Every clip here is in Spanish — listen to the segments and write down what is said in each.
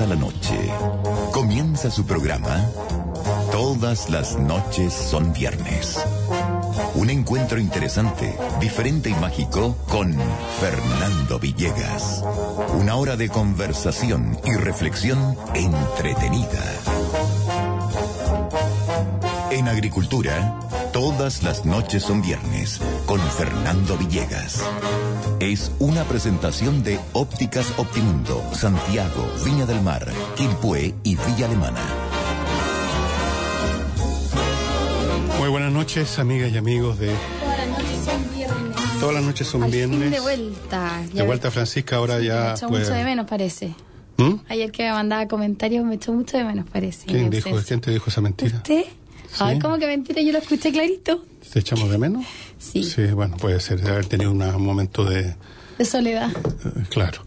pasa la noche. Comienza su programa. Todas las noches son viernes. Un encuentro interesante, diferente y mágico con Fernando Villegas. Una hora de conversación y reflexión entretenida. En agricultura, todas las noches son viernes con Fernando Villegas. Es una presentación de Ópticas Optimundo, Santiago, Viña del Mar, Quilpué y Villa Alemana. Muy buenas noches, amigas y amigos de Todas las noches son viernes. Todas las noches son Al viernes. fin de vuelta. De vuelta Francisca, ahora Me ya echó puede- mucho de menos, parece. ¿Mm? Ayer que me mandaba comentarios me echó mucho de menos, parece. ¿Quién dijo, quién te dijo esa mentira? ¿Usted? Ay, Sí. ¿cómo que mentira? Yo lo escuché clarito. ¿Te echamos de menos? Sí. Sí, bueno, puede ser, de haber tenido una- un momento de... De soledad. eh, claro.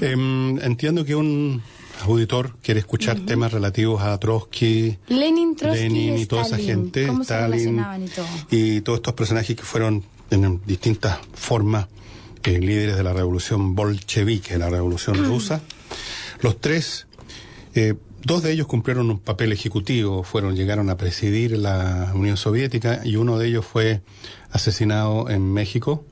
Em, entiendo que un auditor quiere escuchar temas relativos a Trotsky, Lenin, Trotsky Lenin y y toda esa gente, ¿Cómo se Stalin relacionaban y todo? y todos estos personajes que fueron en distintas formas eh, líderes de la revolución bolchevique, la revolución rusa. Los tres, eh, dos de ellos cumplieron un papel ejecutivo, fueron, llegaron a presidir la Unión Soviética y uno de ellos fue asesinado en México.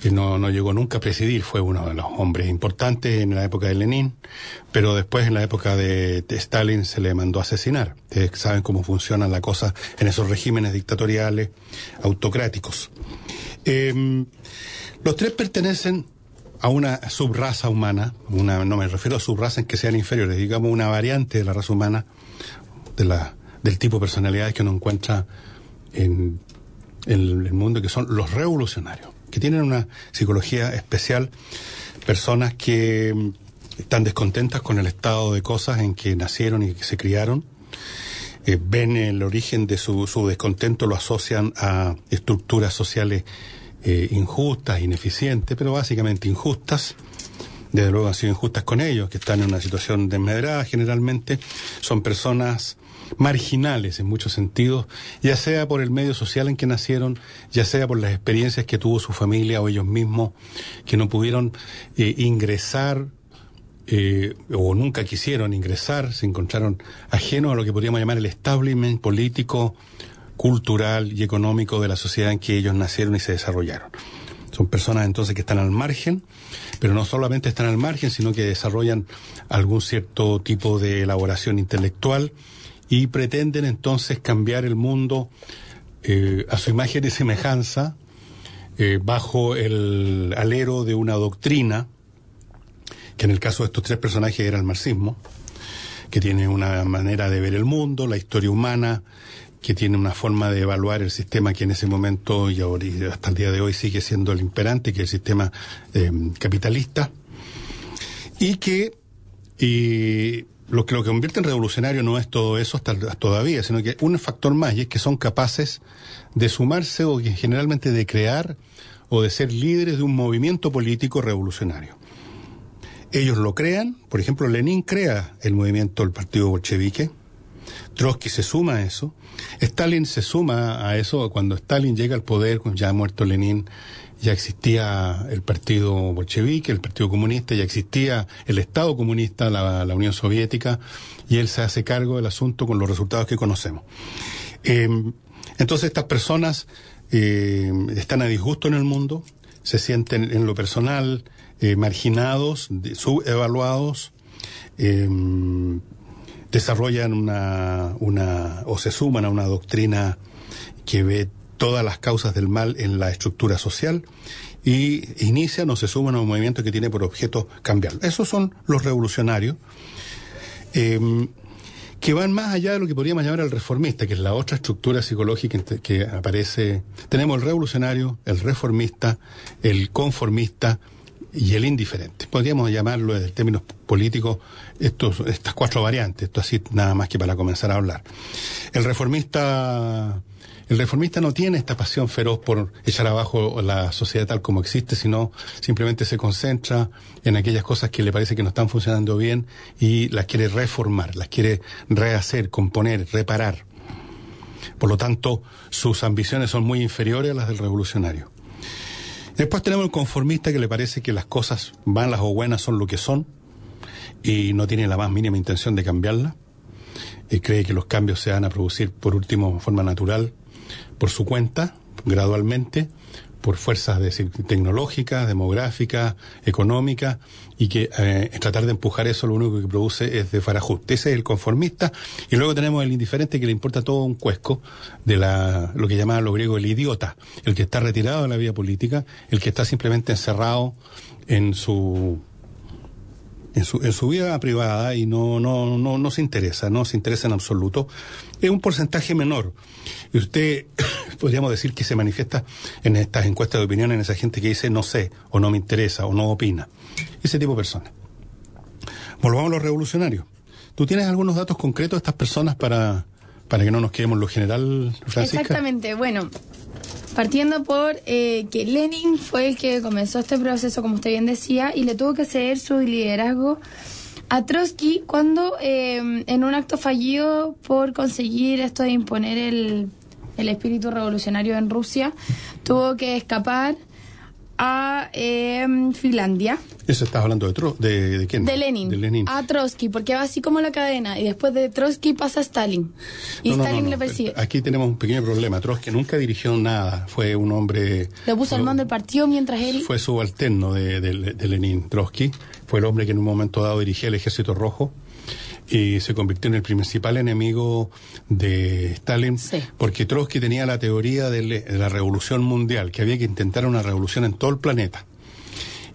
que no, no llegó nunca a presidir, fue uno de los hombres importantes en la época de Lenin, pero después en la época de, Stalin se le mandó a asesinar. Ustedes saben cómo funciona la cosa en esos regímenes dictatoriales autocráticos. Eh, los tres pertenecen a una subraza humana, una, no me refiero a subraza en que sean inferiores, digamos una variante de la raza humana, de la, del tipo de personalidades que uno encuentra en, en el mundo, que son los revolucionarios, que tienen una psicología especial, personas que mm, están descontentas con el estado de cosas en que nacieron y que se criaron, eh, ven el origen de su, su descontento, lo asocian a estructuras sociales eh, injustas, ineficientes, pero básicamente injustas. Desde luego han sido injustas con ellos, que están en una situación desmedrada generalmente. Son personas marginales en muchos sentidos, ya sea por el medio social en que nacieron, ya sea por las experiencias que tuvo su familia o ellos mismos, que no pudieron eh, ingresar eh, o nunca quisieron ingresar, se encontraron ajenos a lo que podríamos llamar el establishment político, cultural y económico de la sociedad en que ellos nacieron y se desarrollaron. Son personas entonces que están al margen, pero no solamente están al margen, sino que desarrollan algún cierto tipo de elaboración intelectual y pretenden entonces cambiar el mundo eh, a su imagen y semejanza eh, bajo el alero de una doctrina que en el caso de estos tres personajes era el marxismo, que tiene una manera de ver el mundo, la historia humana, que tiene una forma de evaluar el sistema que en ese momento y ahora hasta el día de hoy sigue siendo el imperante, que es el sistema eh, capitalista, y que lo que lo convierte en revolucionario no es todo eso hasta, todavía, sino que un factor más, y es que son capaces de sumarse o generalmente de crear o de ser líderes de un movimiento político revolucionario. Ellos lo crean, por ejemplo, Lenin crea el movimiento del partido bolchevique, Trotsky se suma a eso, Stalin se suma a eso, cuando Stalin llega al poder, ya ha muerto Lenin, ya existía el partido bolchevique, el partido comunista, ya existía el Estado comunista, la, Unión Soviética, y él se hace cargo del asunto con los resultados que conocemos. Eh, entonces estas personas eh, están a disgusto en el mundo, se sienten en lo personal eh, marginados, subevaluados, eh, desarrollan una, una o se suman a una doctrina que ve todas las causas del mal en la estructura social y inician o se suman a un movimiento que tiene por objeto cambiarlo. Esos son los revolucionarios. Eh, que van más allá de lo que podríamos llamar el reformista, que es la otra estructura psicológica que aparece. Tenemos el revolucionario, el reformista, el conformista y el indiferente. Podríamos llamarlo en términos políticos estos, estas cuatro variantes, esto así nada más que para comenzar a hablar. El reformista el reformista no tiene esta pasión feroz por echar abajo la sociedad tal como existe, sino simplemente se concentra en aquellas cosas que le parece que no están funcionando bien y las quiere reformar, las quiere rehacer, componer, reparar. Por lo tanto, sus ambiciones son muy inferiores a las del revolucionario. Después tenemos el conformista que le parece que las cosas malas o buenas son lo que son y no tiene la más mínima intención de cambiarla. Eh, cree que los cambios se van a producir, por último, de forma natural, por su cuenta, gradualmente, por fuerzas de, tecnológicas, demográficas, económicas, y que eh, tratar de empujar eso lo único que produce es de farajuste. Ese es el conformista, y luego tenemos el indiferente que le importa todo un cuesco de la, lo que llamaban los griegos el idiota, el que está retirado de la vida política, el que está simplemente encerrado en su en su, en su vida privada y no, no, no, no se interesa, no se interesa en absoluto. Es un porcentaje menor. Y usted podríamos decir que se manifiesta en estas encuestas de opinión en esa gente que dice no sé, o no me interesa, o no opina. Ese tipo de personas. Volvamos a los revolucionarios. ¿Tú tienes algunos datos concretos de estas personas para, para que no nos quedemos lo general, Francisca? Exactamente, bueno, partiendo por eh, que Lenin fue el que comenzó este proceso, como usted bien decía, y le tuvo que ceder su liderazgo a Trotsky cuando eh, en un acto fallido por conseguir esto de imponer el, el espíritu revolucionario en Rusia, tuvo que escapar a eh, Finlandia. Eso estás hablando de, Tro de, de quién? De Lenin. De Lenin. A Trotsky, porque va así como la cadena. Y después de Trotsky pasa Stalin. Y No, Stalin no, le persigue. Aquí tenemos un pequeño problema. Trotsky nunca dirigió nada. Fue un hombre... Le puso al mando del partido mientras él... Fue subalterno de, de, de Lenin. Trotsky fue el hombre que en un momento dado dirigía el Ejército Rojo y se convirtió en el principal enemigo de Stalin Sí. porque Trotsky tenía la teoría de, la revolución mundial, que había que intentar una revolución en todo el planeta.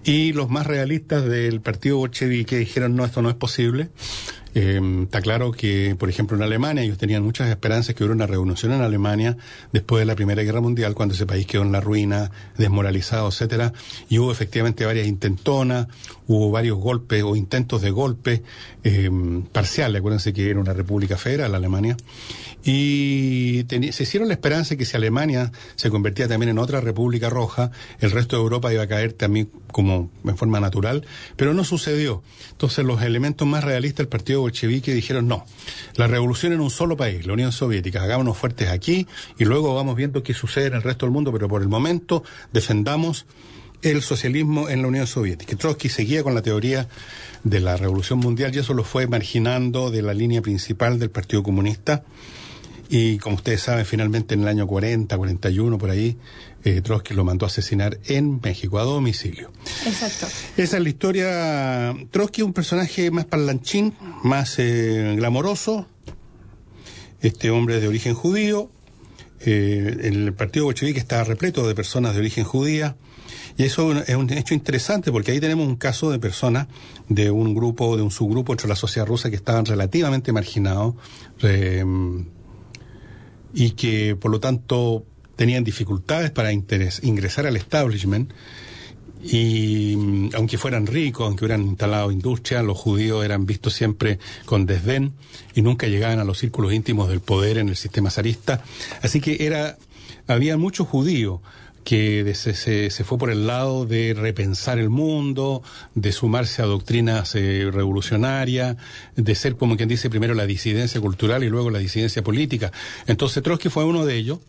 Y los más realistas del partido bolchevique dijeron, no, esto no es posible. Eh, está claro que, por ejemplo, en Alemania ellos tenían muchas esperanzas que hubiera una revolución en Alemania después de la Primera Guerra Mundial, cuando ese país quedó en la ruina, desmoralizado, etcétera, y hubo efectivamente varias intentonas, hubo varios golpes o intentos de golpe eh, parciales. Acuérdense que era una república federal Alemania y se hicieron la esperanza de que si Alemania se convertía también en otra república roja, el resto de Europa iba a caer también como en forma natural, pero no sucedió. Entonces los elementos más realistas del partido bolchevique dijeron no, la revolución en un solo país, la Unión Soviética, hagámonos fuertes aquí y luego vamos viendo qué sucede en el resto del mundo, pero por el momento defendamos el socialismo en la Unión Soviética. Trotsky seguía con la teoría de la revolución mundial y eso lo fue marginando de la línea principal del Partido Comunista. Y como ustedes saben, finalmente en el año 40, 41, por ahí, eh, Trotsky lo mandó a asesinar en México, a domicilio. Exacto. Esa es la historia. Trotsky es un personaje más parlanchín, más eh, glamoroso. Este hombre es de origen judío. Eh, el partido bolchevique está repleto de personas de origen judía. Y eso es un hecho interesante porque ahí tenemos un caso de personas de un grupo, de un subgrupo entre la sociedad rusa que estaban relativamente marginados eh, y que por lo tanto tenían dificultades para ingresar al establishment y mm, aunque fueran ricos, aunque hubieran instalado industria, los judíos eran vistos siempre con desdén y nunca llegaban a los círculos íntimos del poder en el sistema zarista. Así que era, había muchos judíos que se, se, se fue por el lado de repensar el mundo, de sumarse a doctrinas eh, revolucionarias, de ser como quien dice primero la disidencia cultural y luego la disidencia política. Entonces Trotsky fue uno de ellos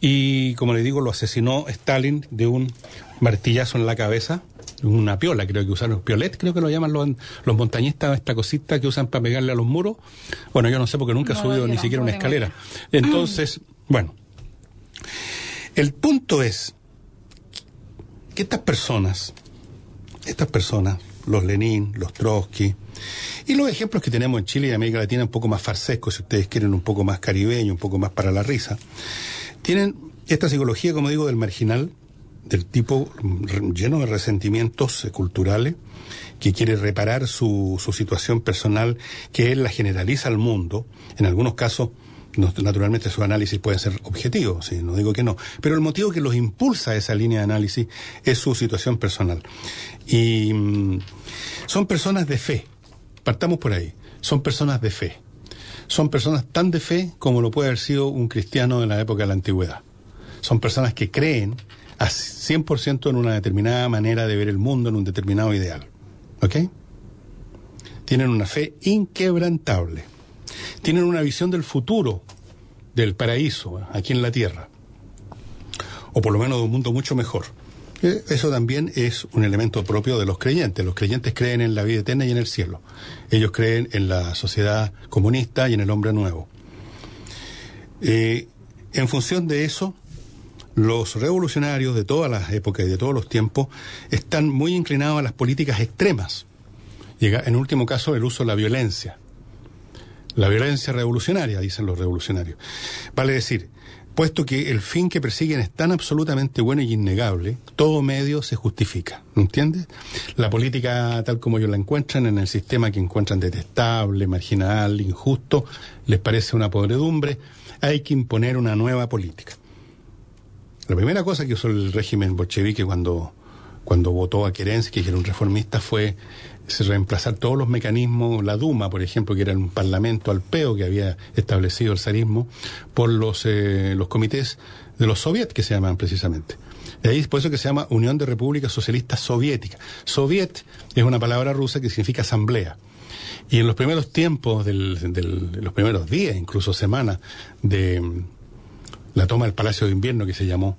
y como le digo lo asesinó Stalin de un martillazo en la cabeza una piola creo que usaron piolet creo que lo llaman los, los montañistas esta cosita que usan para pegarle a los muros. Bueno yo no sé porque nunca he No, subido yo ni siquiera una escalera. entonces bueno el punto es que estas personas estas personas los Lenin los Trotsky y los ejemplos que tenemos en Chile y América Latina un poco más farsescos si ustedes quieren un poco más caribeño un poco más para la risa tienen esta psicología, como digo, del marginal, del tipo lleno de resentimientos culturales, que quiere reparar su, su situación personal, que él la generaliza al mundo. En algunos casos, naturalmente, sus análisis pueden ser objetivos, ¿sí? no digo que no. Pero el motivo que los impulsa a esa línea de análisis es su situación personal. Y mm, son personas de fe. Partamos por ahí. Son personas de fe son personas tan de fe como lo puede haber sido un cristiano en la época de la antigüedad. Son personas que creen a 100% en una determinada manera de ver el mundo, en un determinado ideal. ¿Ok? Tienen una fe inquebrantable. Tienen una visión del futuro, del paraíso, aquí en la tierra. O por lo menos de un mundo mucho mejor. Eh, Eso también es un elemento propio de los creyentes. Los creyentes creen en la vida eterna y en el cielo. Ellos creen en la sociedad comunista y en el hombre nuevo. Eh, en función de eso, los revolucionarios de todas las épocas y de todos los tiempos están muy inclinados a las políticas extremas. Llega, en último caso, el uso de la violencia. La violencia revolucionaria, dicen los revolucionarios. Vale decir, puesto que el fin que persiguen es tan absolutamente bueno y innegable, todo medio se justifica. ¿Entiendes? La política tal como ellos la encuentran en el sistema que encuentran detestable, marginal, injusto, les parece una podredumbre, hay que imponer una nueva política. La primera cosa que usó el régimen bolchevique cuando, cuando votó a Kerensky, que era un reformista, fue reemplazar todos los mecanismos, la Duma, por ejemplo, que era un parlamento alpeo que había establecido el zarismo, por los, eh, los comités de los soviets, que se llaman precisamente. De ahí es por eso que se llama Unión de Repúblicas Socialistas Soviéticas. Soviet es una palabra rusa que significa asamblea. Y en los primeros tiempos, del, del, los primeros días, incluso semanas, de mm, la toma del Palacio de Invierno, que se llamó,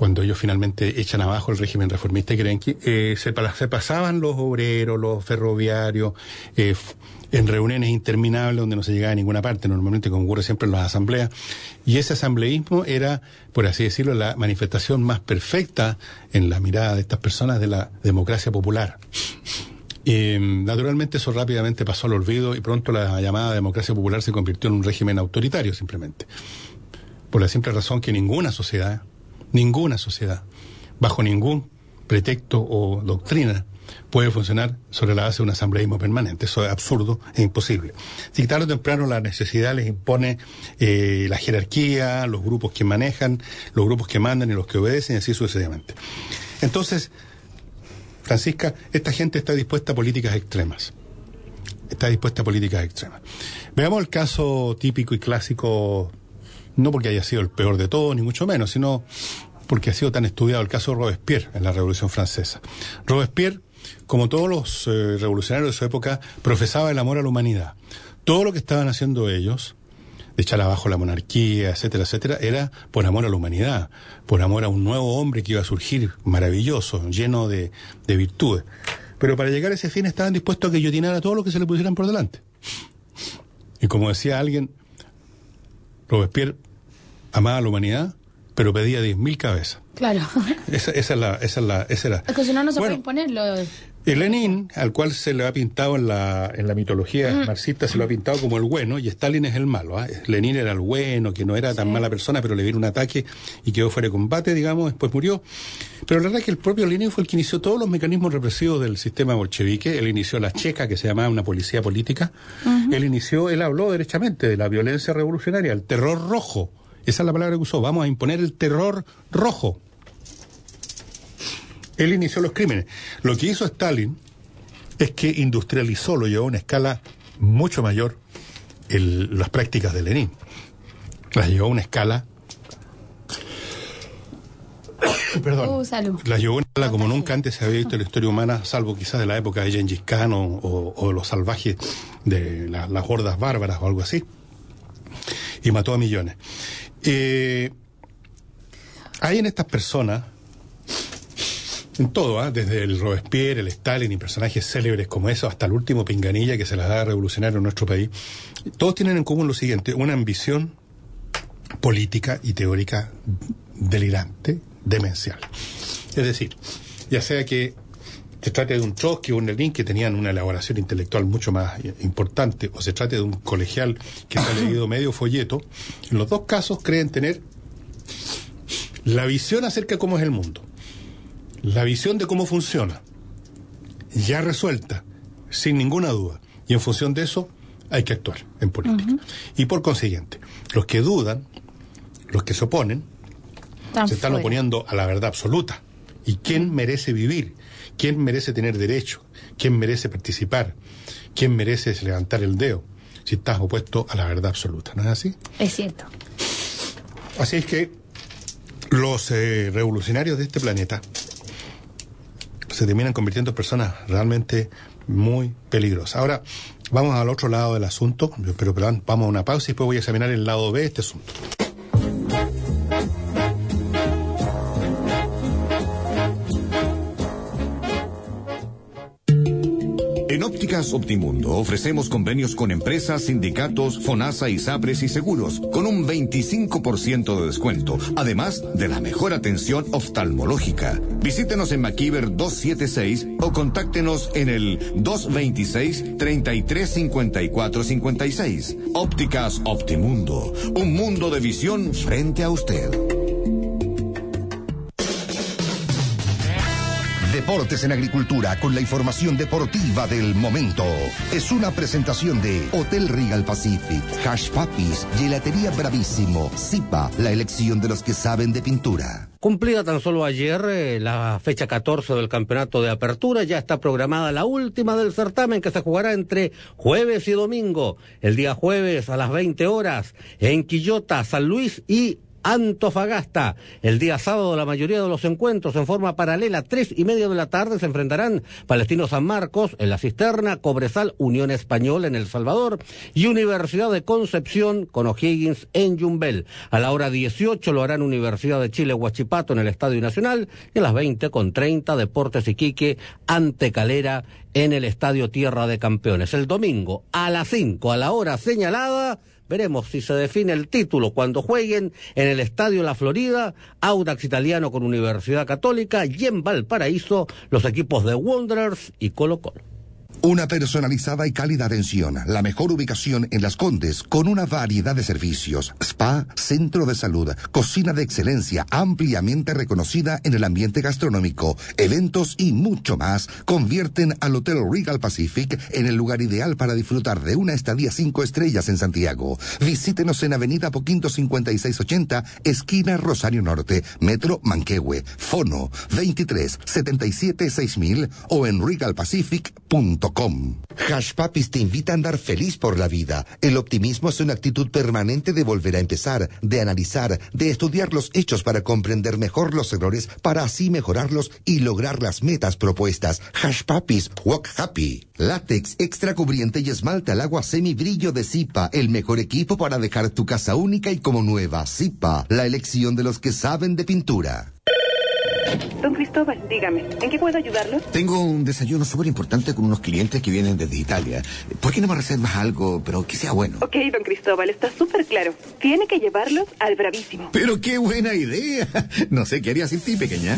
cuando ellos finalmente echan abajo el régimen reformista que eh, se, se, pasaban los obreros, los ferroviarios, eh, en reuniones interminables donde no se llegaba a ninguna parte, normalmente como ocurre siempre en las asambleas, y ese asambleísmo era, por así decirlo, la manifestación más perfecta en la mirada de estas personas de la democracia popular. Eh, naturalmente eso rápidamente pasó al olvido y pronto la llamada democracia popular se convirtió en un régimen autoritario simplemente. Por la simple razón que ninguna sociedad, ninguna sociedad, bajo ningún pretexto o doctrina, puede funcionar sobre la base de un asambleísmo permanente. Eso es absurdo e imposible. Si tarde o temprano la necesidad les impone eh, la jerarquía, los grupos que manejan, los grupos que mandan y los que obedecen, y así sucesivamente. Entonces, Francisca, esta gente está dispuesta a políticas extremas. Está dispuesta a políticas extremas. Veamos el caso típico y clásico, no porque haya sido el peor de todos, ni mucho menos, sino porque ha sido tan estudiado el caso de Robespierre en la Revolución Francesa. Robespierre, como todos los eh, revolucionarios de su época, profesaba el amor a la humanidad. Todo lo que estaban haciendo ellos, de echar abajo la monarquía, etcétera, etcétera, era por amor a la humanidad, por amor a un nuevo hombre que iba a surgir maravilloso, lleno de, de virtudes. Pero para llegar a ese fin estaban dispuestos a guillotinar a todo lo que se le pusieran por delante. Y como decía alguien, Robespierre amaba a la humanidad, pero pedía 10.000 cabezas. Claro. Esa, esa, es la, esa es la, esa era. Es que si no, no se Bueno, puede imponerlo. Lenin, al cual se le ha pintado en la, en la mitología marxista, se lo ha pintado como el bueno y Stalin es el malo. ¿ah? Lenin era el bueno, que no era tan Sí. mala persona, pero le vino un ataque y quedó fuera de combate, digamos, después murió. Pero la verdad es que el propio Lenin fue el que inició todos los mecanismos represivos del sistema bolchevique. Él inició la checa, que se llamaba una policía política. Él inició, él habló derechamente de la violencia revolucionaria, el terror rojo. Esa es la palabra que usó. Vamos a imponer el terror rojo. Él inició los crímenes. Lo que hizo Stalin es que industrializó, lo llevó a una escala mucho mayor el- las prácticas de Lenin. Las llevó a una escala. Perdón. Uh. Las llevó a una escala como nunca antes se había visto en la historia humana, salvo quizás de la época de Gengis Khan o, o- o los salvajes de la- las hordas bárbaras o algo así. Y mató a millones. Eh, hay en estas personas en todo, ¿ah? desde el Robespierre, el Stalin y personajes célebres como esos, hasta el último pinganilla que se las da a revolucionario en nuestro país, todos tienen en común lo siguiente, una ambición política y teórica delirante, demencial. Es decir, ya sea que se trate de un Trotsky o un Lenin que tenían una elaboración intelectual mucho más eh, importante, o se trate de un colegial que se ha leído medio folleto, en los dos casos creen tener la visión acerca de cómo es el mundo la visión de cómo funciona, ya resuelta, sin ninguna duda. Y en función de eso hay que actuar en política. Y por consiguiente, los que dudan, los que se oponen, Tan se están fuera. oponiendo a la verdad absoluta. ¿Y quién merece vivir? ¿Quién merece tener derecho? ¿Quién merece participar? ¿Quién merece levantar el dedo? Si estás opuesto a la verdad absoluta, ¿no es así? Es cierto. Así es que los eh, revolucionarios de este planeta se terminan convirtiendo en personas realmente muy peligrosas. Ahora, vamos al otro lado del asunto, pero, pero vamos a una pausa y después voy a examinar el lado B de este asunto. Ópticas Optimundo ofrecemos convenios con empresas, sindicatos, FONASA, ISAPRES y seguros, con un 25% de descuento, además de la mejor atención oftalmológica. Visítenos en McKeever 276 o contáctenos en el 226 3354 56. Ópticas Optimundo, un mundo de visión frente a usted. Deportes en Agricultura con la información deportiva del momento. Es una presentación de Hotel Regal Pacific, Hash Papis, Gelatería Bravísimo, Zipa, la elección de los que saben de pintura. Cumplida tan solo ayer eh, la fecha 14 del campeonato de apertura, ya está programada la última del certamen que se jugará entre jueves y domingo. El día jueves a las 20 horas en Quillota, San Luis y Antofagasta. El día sábado la mayoría de los encuentros en forma paralela, tres y media de la tarde se enfrentarán Palestino San Marcos en la Cisterna, Cobresal, Unión Española en El Salvador y Universidad de Concepción con O'Higgins en Yumbel. A la hora 18 lo harán Universidad de Chile Huachipato en el Estadio Nacional y a las 20 con 30 Deportes Iquique ante Calera en el Estadio Tierra de Campeones. El domingo a las 5 a la hora señalada Veremos si se define el título cuando jueguen en el Estadio La Florida, Audax Italiano con Universidad Católica y en Valparaíso los equipos de Wanderers y Colo Colo. Una personalizada y cálida atención, la mejor ubicación en Las Condes, con una variedad de servicios, spa, centro de salud, cocina de excelencia ampliamente reconocida en el ambiente gastronómico, eventos y mucho más, convierten al Hotel Regal Pacific en el lugar ideal para disfrutar de una estadía cinco estrellas en Santiago. Visítenos en Avenida Poquinto 5680, esquina Rosario Norte, Metro Manquehue, Fono 23 77 6000 o en regalpacific.com. Hash Papis te invita a andar feliz por la vida. El optimismo es una actitud permanente de volver a empezar, de analizar, de estudiar los hechos para comprender mejor los errores, para así mejorarlos y lograr las metas propuestas. Hash Papis, walk happy. Látex, extra cubriente y esmalte al agua semi brillo de Zipa, el mejor equipo para dejar tu casa única y como nueva. Zipa, la elección de los que saben de pintura. Don Cristóbal, dígame, ¿en qué puedo ayudarlo? Tengo un desayuno súper importante con unos clientes que vienen desde Italia. ¿Por qué no me reservas algo, pero que sea bueno? Ok, don Cristóbal, está súper claro. Tiene que llevarlos al Bravísimo. Pero qué buena idea. No sé qué haría sin ti, pequeña.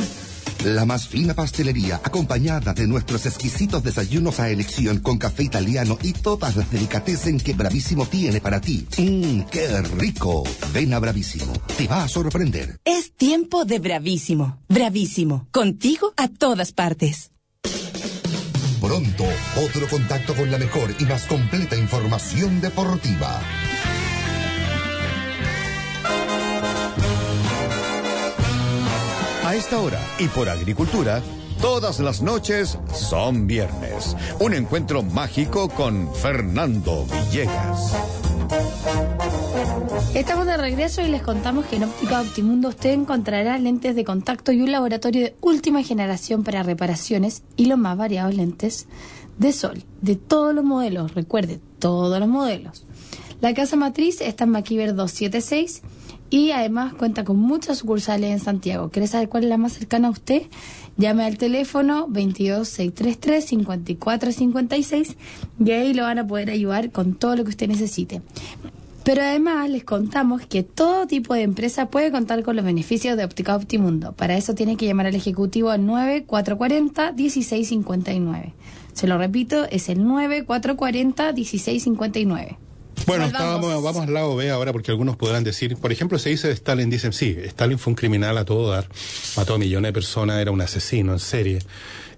La más fina pastelería, acompañada de nuestros exquisitos desayunos a elección con café italiano y todas las delicatessen que Bravísimo tiene para ti. Mmm, qué rico. Ven a Bravísimo. Te va a sorprender. Es tiempo de Bravísimo. Bravísimo. Contigo a todas partes. Pronto, otro contacto con la mejor y más completa información deportiva. A esta hora y por agricultura, todas las noches son viernes. Un encuentro mágico con Fernando Villegas. Estamos de regreso y les contamos que en Óptica Optimundo usted encontrará lentes de contacto y un laboratorio de última generación para reparaciones y los más variados lentes de sol, de todos los modelos, recuerde, todos los modelos. La casa matriz está en Maquiver 276 y además cuenta con muchas sucursales en Santiago. ¿Quiere saber cuál es la más cercana a usted? Llame al teléfono 22633-5456 y ahí lo van a poder ayudar con todo lo que usted necesite. Pero además les contamos que todo tipo de empresa puede contar con los beneficios de Óptica Optimundo. Para eso tiene que llamar al ejecutivo al 9440-1659. Se lo repito, es el 9440-1659. Bueno, estábamos, vamos al lado B ahora porque algunos podrán decir, por ejemplo, se dice de Stalin, dicen, sí, Stalin fue un criminal a todo dar, mató a millones de personas, era un asesino en serie.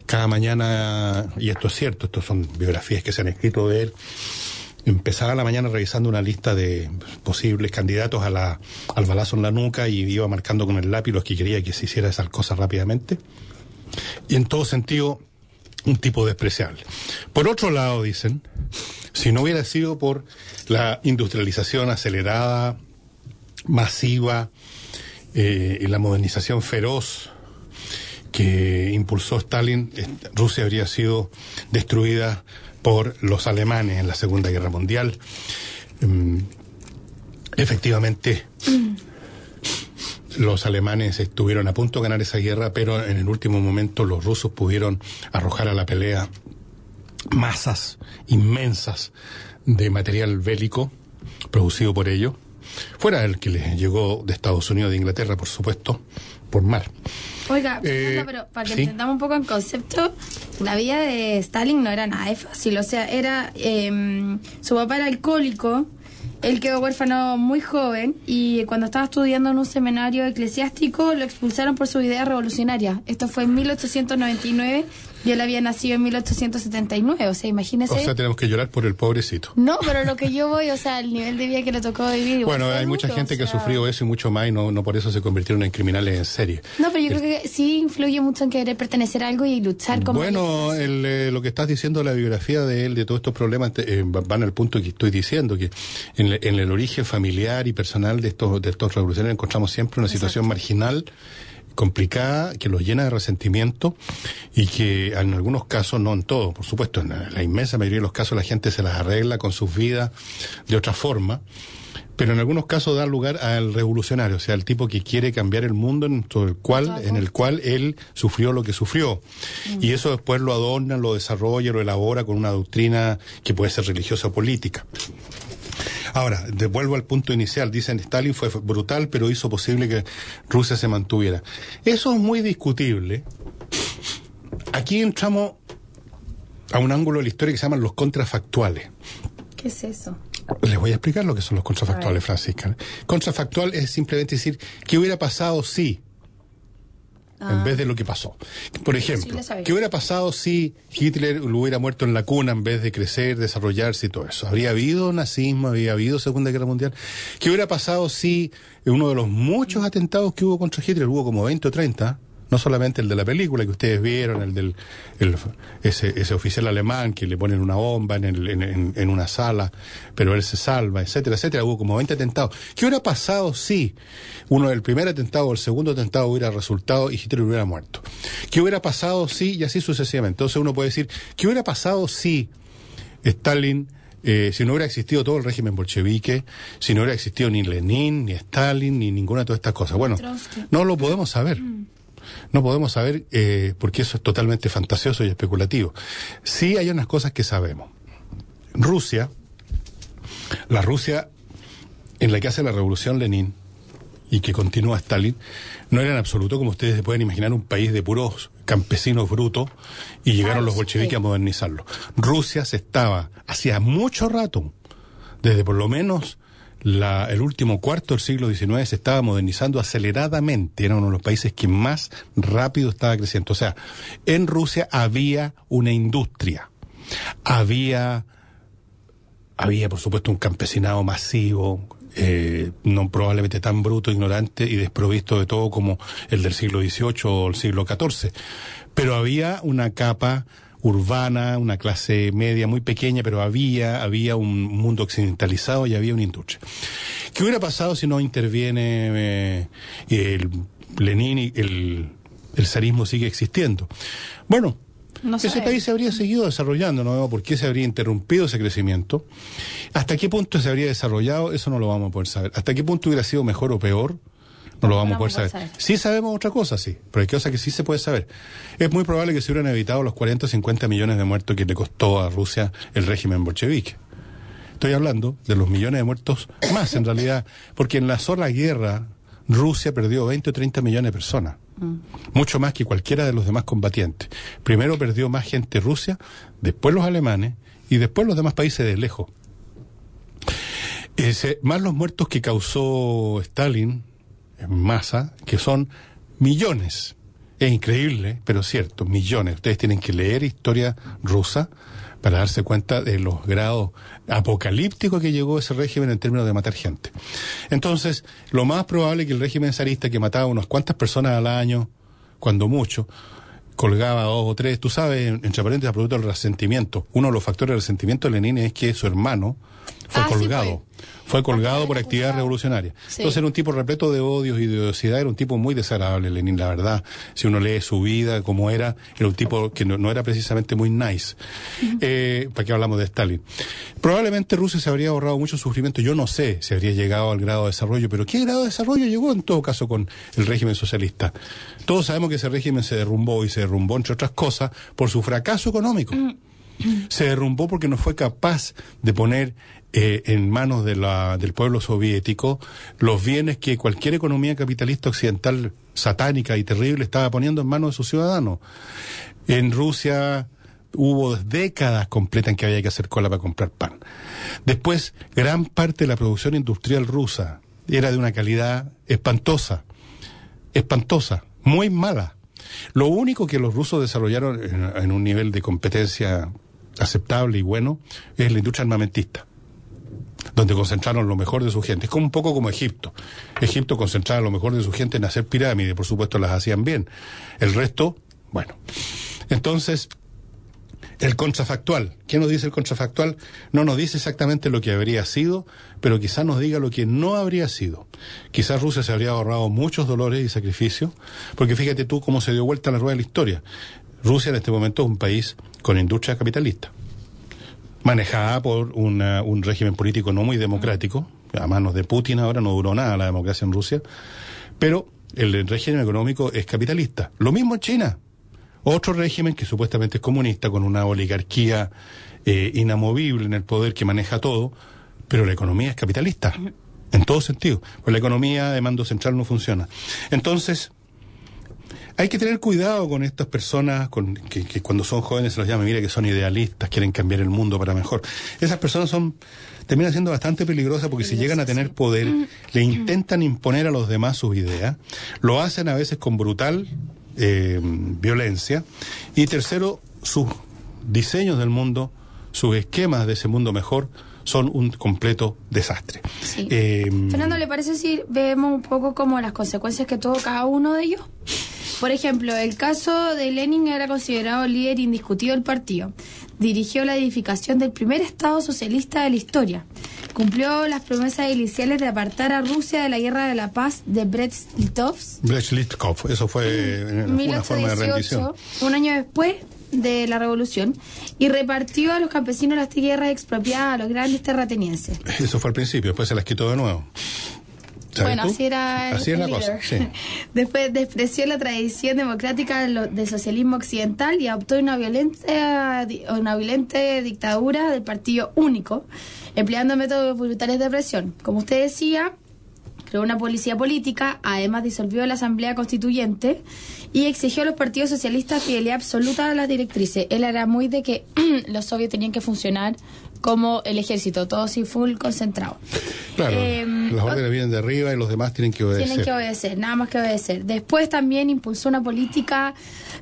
Cada mañana, y esto es cierto, estos son biografías que se han escrito de él, empezaba la mañana revisando una lista de posibles candidatos a la, al balazo en la nuca y iba marcando con el lápiz los que quería que se hiciera esas cosas rápidamente. Y en todo sentido, un tipo despreciable. Por otro lado, dicen, si no hubiera sido por la industrialización acelerada, masiva eh, y la modernización feroz que impulsó Stalin, eh, Rusia habría sido destruida por los alemanes en la Segunda Guerra Mundial. Mm, efectivamente, los alemanes estuvieron a punto de ganar esa guerra, pero en el último momento los rusos pudieron arrojar a la pelea masas inmensas de material bélico producido por ellos, fuera el que les llegó de Estados Unidos, de Inglaterra, por supuesto, por mar. Oiga, Eh, pero para que sí. entendamos un poco el concepto, la vida de Stalin no era nada de fácil. O sea, era. eh, su papá era alcohólico, él quedó huérfano muy joven y cuando estaba estudiando en un seminario eclesiástico lo expulsaron por su idea revolucionaria. Esto fue en 1899 y él había nacido en 1879. O sea, imagínese. O sea, tenemos que llorar por el pobrecito. no, pero lo que yo voy, o sea, el nivel de vida que le tocó vivir. Bueno, hay mucha gente o que ha sufrido eso y mucho más y no, no por eso se convirtieron en criminales en serie. No, pero yo creo que sí influye mucho en querer pertenecer a algo y luchar como Bueno, el, eh, lo que estás diciendo la biografía de él, de todos estos problemas, te- eh, van al punto que estoy diciendo, que en, el- en el origen familiar y personal de estos, de estos revolucionarios encontramos siempre una situación marginal complicada que los llena de resentimiento y que en algunos casos, no en todos, por supuesto, en la, la inmensa mayoría de los casos la gente se las arregla con sus vidas de otra forma, pero en algunos casos da lugar al revolucionario, o sea, al tipo que quiere cambiar el mundo en todo el cual, en el cual él sufrió lo que sufrió. Y eso después lo adorna, lo desarrolla, lo elabora con una doctrina que puede ser religiosa o política. Ahora, devuelvo al punto inicial. Dicen, Stalin fue brutal, pero hizo posible que Rusia se mantuviera. Eso es muy discutible. Aquí entramos a un ángulo de la historia que se llaman los contrafactuales. ¿Qué es eso? Les voy a explicar lo que son los contrafactuales, Francisca. Contrafactual es simplemente decir qué hubiera pasado si, en vez de lo que pasó. Por ejemplo. ¿qué hubiera pasado si Hitler lo hubiera muerto en la cuna en vez de crecer, desarrollarse y todo eso? ¿Habría habido nazismo? ¿Habría habido Segunda Guerra Mundial? ¿Qué hubiera pasado si uno de los muchos atentados que hubo contra Hitler, hubo como 20 o 30, no solamente el de la película que ustedes vieron, el del el- ese, ese oficial alemán que le ponen una bomba en, el- en- en- una sala, pero él se salva, etcétera, etcétera. Hubo como 20 atentados. ¿Qué hubiera pasado si uno del primer atentado o el segundo atentado hubiera resultado y Hitler hubiera muerto? ¿Qué hubiera pasado si, y así sucesivamente? Entonces uno puede decir, ¿qué hubiera pasado si Stalin, eh, si no hubiera existido todo el régimen bolchevique, si no hubiera existido ni Lenin, ni Stalin, ni ninguna de todas estas cosas? Bueno, no lo podemos saber. No podemos saber eh, porque eso es totalmente fantasioso y especulativo. Sí hay unas cosas que sabemos. Rusia, la Rusia en la que hace la revolución Lenin y que continúa Stalin, no era en absoluto, como ustedes se pueden imaginar, un país de puros campesinos brutos y llegaron los bolcheviques a modernizarlo. Rusia se estaba, hacía mucho rato, desde por lo menos la- el último cuarto del siglo XIX se estaba modernizando aceleradamente, era uno de los países que más rápido estaba creciendo. O sea, en Rusia había una industria, había, había por supuesto un campesinado masivo, eh, no probablemente tan bruto, ignorante y desprovisto de todo como el del siglo XVIII o el siglo XIV, pero había una capa urbana, una clase media muy pequeña, pero había, había un mundo occidentalizado y había una industria. ¿Qué hubiera pasado si no interviene eh, el Lenin y el, el zarismo sigue existiendo? Bueno, No ese país se habría seguido desarrollando, no vemos por qué se habría interrumpido ese crecimiento. ¿Hasta qué punto se habría desarrollado? Eso no lo vamos a poder saber. ¿Hasta qué punto hubiera sido mejor o peor? No lo vamos a poder saber. Sí sabemos otra cosa, sí, pero hay cosas que sí se puede saber. Es muy probable que se hubieran evitado los 40 o 50 millones de muertos que le costó a Rusia el régimen bolchevique. Estoy hablando de los millones de muertos más, en realidad, porque en la sola guerra Rusia perdió 20 o 30 millones de personas. Mucho más que cualquiera de los demás combatientes. Primero perdió más gente Rusia, después los alemanes y después los demás países de lejos. Ese- más los muertos que causó Stalin en masa, que son millones. Es increíble, pero cierto, millones. Ustedes tienen que leer historia rusa para darse cuenta de los grados apocalípticos que llegó ese régimen en términos de matar gente. Entonces, lo más probable es que el régimen zarista, que mataba unas cuantas personas al año, cuando mucho, colgaba dos o tres, tú sabes, en- entre paréntesis, a producto del resentimiento. Uno de los factores del resentimiento de Lenin es que su hermano fue Ah, sí, colgado. fue. colgado por actividad revolucionaria. Sí. Entonces era un tipo repleto de odios y de odiosidad, era un tipo muy desagradable, Lenin, la verdad. Si uno lee su vida, como era, era un tipo que no, no era precisamente muy nice. Eh, ¿Para qué hablamos de Stalin? Probablemente Rusia se habría ahorrado mucho sufrimiento. Yo no sé si habría llegado al grado de desarrollo, pero ¿qué grado de desarrollo llegó en todo caso con el régimen socialista? Todos sabemos que ese régimen se derrumbó y se derrumbó, entre otras cosas, por su fracaso económico. Se derrumbó porque no fue capaz de poner eh, en manos de la, del pueblo soviético los bienes que cualquier economía capitalista occidental satánica y terrible estaba poniendo en manos de sus ciudadanos. En Rusia hubo décadas completas en que había que hacer cola para comprar pan. Después, gran parte de la producción industrial rusa era de una calidad espantosa, espantosa, muy mala. Lo único que los rusos desarrollaron en, un nivel de competencia aceptable y bueno es la industria armamentista donde concentraron lo mejor de su gente. Es como un poco como Egipto. Egipto concentraba lo mejor de su gente en hacer pirámides, por supuesto las hacían bien. El resto, bueno. Entonces, el contrafactual. ¿Qué nos dice el contrafactual? No nos dice exactamente lo que habría sido, pero quizás nos diga lo que no habría sido. Quizás Rusia se habría ahorrado muchos dolores y sacrificios, porque fíjate tú cómo se dio vuelta la rueda de la historia. Rusia en este momento es un país con industria capitalista manejada por una, un régimen político no muy democrático, a manos de Putin ahora no duró nada la democracia en Rusia, pero el régimen económico es capitalista. Lo mismo en China, otro régimen que supuestamente es comunista, con una oligarquía eh, inamovible en el poder que maneja todo, pero la economía es capitalista, en todo sentido. Pues la economía de mando central no funciona. Entonces, hay que tener cuidado con estas personas con, que, que, cuando son jóvenes se los llama, mira que son idealistas, quieren cambiar el mundo para mejor. Esas personas son terminan siendo bastante peligrosas porque si llegan a tener poder, le intentan imponer a los demás sus ideas, lo hacen a veces con brutal eh, violencia y tercero, sus diseños del mundo, sus esquemas de ese mundo mejor son un completo desastre. Sí. Eh, Fernando, ¿le parece si vemos un poco como las consecuencias que tuvo cada uno de ellos? Por ejemplo, el caso de Lenin era considerado líder indiscutido del partido. Dirigió la edificación del primer Estado socialista de la historia. Cumplió las promesas iniciales de apartar a Rusia de la guerra de la paz de Brest-Litovsk. Brest-Litovsk, eso fue una 1818, forma de rendición. Un año después de la revolución y repartió a los campesinos las tierras expropiadas a los grandes terratenienses. Eso fue al principio, después se las quitó de nuevo. Bueno, tú? así era, así el, es la cosa. Sí. Después despreció la tradición democrática del socialismo occidental y adoptó una violenta, una violenta dictadura del partido único, empleando métodos brutales de presión. Como usted decía, creó una policía política, además disolvió la Asamblea Constituyente y exigió a los partidos socialistas fidelidad absoluta a las directrices. Él era muy de que los soviets tenían que funcionar como el ejército, todos así full concentrado. Claro, eh, las órdenes vienen de arriba y los demás tienen que obedecer. Tienen que obedecer, nada más que obedecer. Después también impulsó una política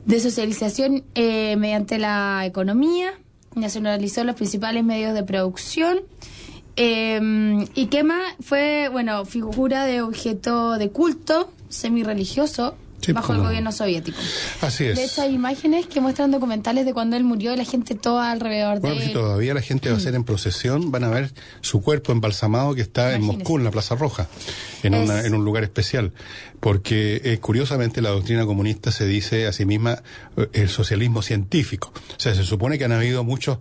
de socialización eh, mediante la economía, nacionalizó los principales medios de producción. Eh, y más fue, bueno, figura de objeto de culto semi-religioso Sí, bajo el gobierno soviético. Así es. De hecho, hay imágenes que muestran documentales de cuando él murió y la gente toda alrededor bueno, de si él. todavía la gente va a ser en procesión, van a ver su cuerpo embalsamado que está Imagínese. en Moscú, en la Plaza Roja, en, es... una, en un lugar especial. Porque eh, curiosamente la doctrina comunista se dice a sí misma eh, el socialismo científico. O sea, se supone que han habido muchos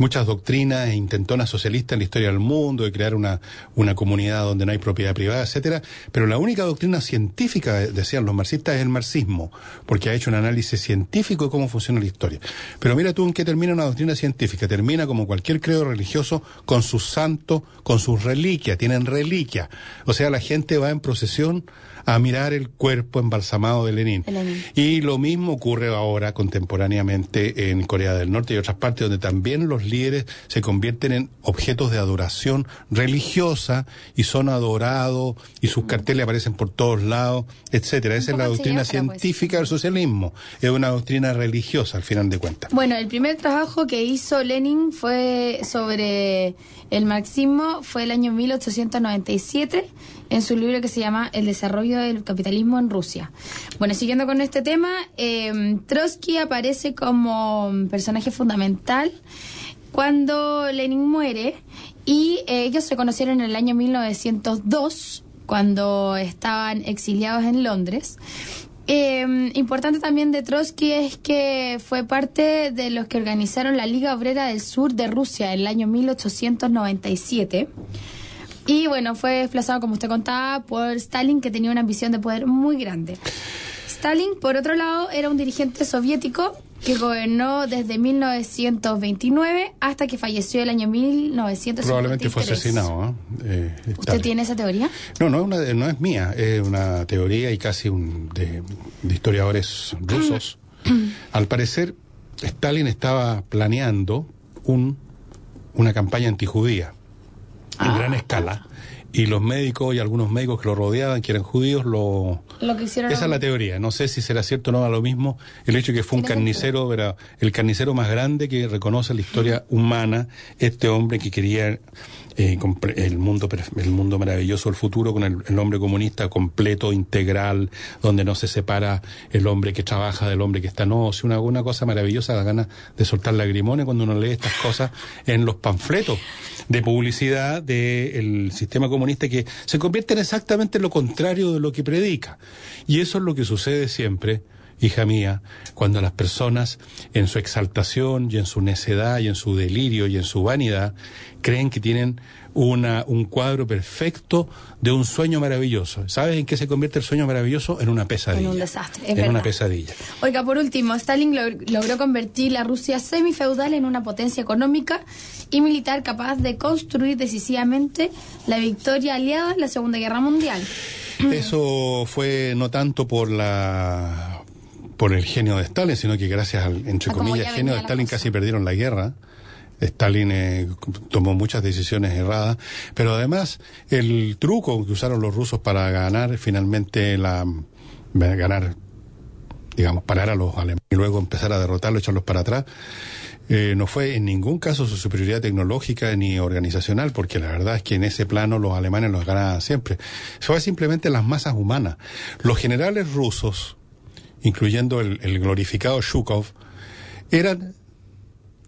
muchas doctrinas e intentonas socialistas en la historia del mundo, de crear una, una comunidad donde no hay propiedad privada, etcétera, pero la única doctrina científica, decían los marxistas, es el marxismo, porque ha hecho un análisis científico de cómo funciona la historia. Pero mira tú en qué termina una doctrina científica, termina como cualquier credo religioso con sus santos, con sus reliquias, tienen reliquias. O sea, la gente va en procesión a mirar el cuerpo embalsamado de Lenin. Lenin. Y lo mismo ocurre ahora contemporáneamente en Corea del Norte y otras partes donde también los líderes se convierten en objetos de adoración religiosa y son adorados y sus carteles aparecen por todos lados, etcétera. Esa es la doctrina científica pues. del socialismo, es una doctrina religiosa al final de cuentas. Bueno, el primer trabajo que hizo Lenin fue sobre el marxismo, fue el año 1897 en su libro que se llama El desarrollo del capitalismo en Rusia. Bueno, siguiendo con este tema, eh, Trotsky aparece como personaje fundamental cuando Lenin muere y eh, ellos se conocieron en el año 1902 cuando estaban exiliados en Londres. Eh, importante también de Trotsky es que fue parte de los que organizaron la Liga Obrera del Sur de Rusia en el año 1897. Y bueno, fue desplazado, como usted contaba, por Stalin, que tenía una ambición de poder muy grande. Stalin, por otro lado, era un dirigente soviético que gobernó desde 1929 hasta que falleció el año 1953. Probablemente fue asesinado. ¿eh? Eh, ¿Usted tiene esa teoría? No, no, es una- no es mía, es una teoría y casi un, de, de historiadores rusos. Al parecer, Stalin estaba planeando un, una campaña antijudía en gran escala. Y los médicos y algunos médicos que lo rodeaban, que eran judíos, lo... Lo que hicieron. Esa es la teoría. No sé si será cierto o no, a lo mismo. El hecho de que fue un carnicero, era el carnicero más grande que reconoce la historia humana, este hombre que quería eh, el mundo el mundo maravilloso del futuro con el, el hombre comunista completo, integral, donde no se separa el hombre que trabaja del hombre que está no, si una, una cosa maravillosa, da ganas de soltar lagrimones cuando uno lee estas cosas en los panfletos de publicidad del sistema comunista que se exactamente en lo contrario de lo que predica. Y eso es lo que sucede siempre, hija mía, cuando las personas en su exaltación y en su necedad y en su delirio y en su vanidad creen que tienen una, un cuadro perfecto de un sueño maravilloso. ¿Sabes en qué se convierte el sueño maravilloso? En una pesadilla. En un desastre, es En verdad. una pesadilla. Oiga, por último, Stalin log- logró convertir la Rusia semifeudal en una potencia económica y militar capaz de construir decisivamente la victoria aliada en la Segunda Guerra Mundial. Eso fue no tanto por la por el genio de Stalin, sino que gracias al, entre comillas, genio de Stalin casi perdieron la guerra. Stalin eh, tomó muchas decisiones erradas, pero además el truco que usaron los rusos para ganar finalmente la ganar digamos parar a los alemanes y luego empezar a derrotarlos, echarlos para atrás, eh, no fue en ningún caso su superioridad tecnológica ni organizacional, porque la verdad es que en ese plano los alemanes los ganaban siempre. Fue simplemente las masas humanas. Los generales rusos, incluyendo el, el glorificado Shukov, eran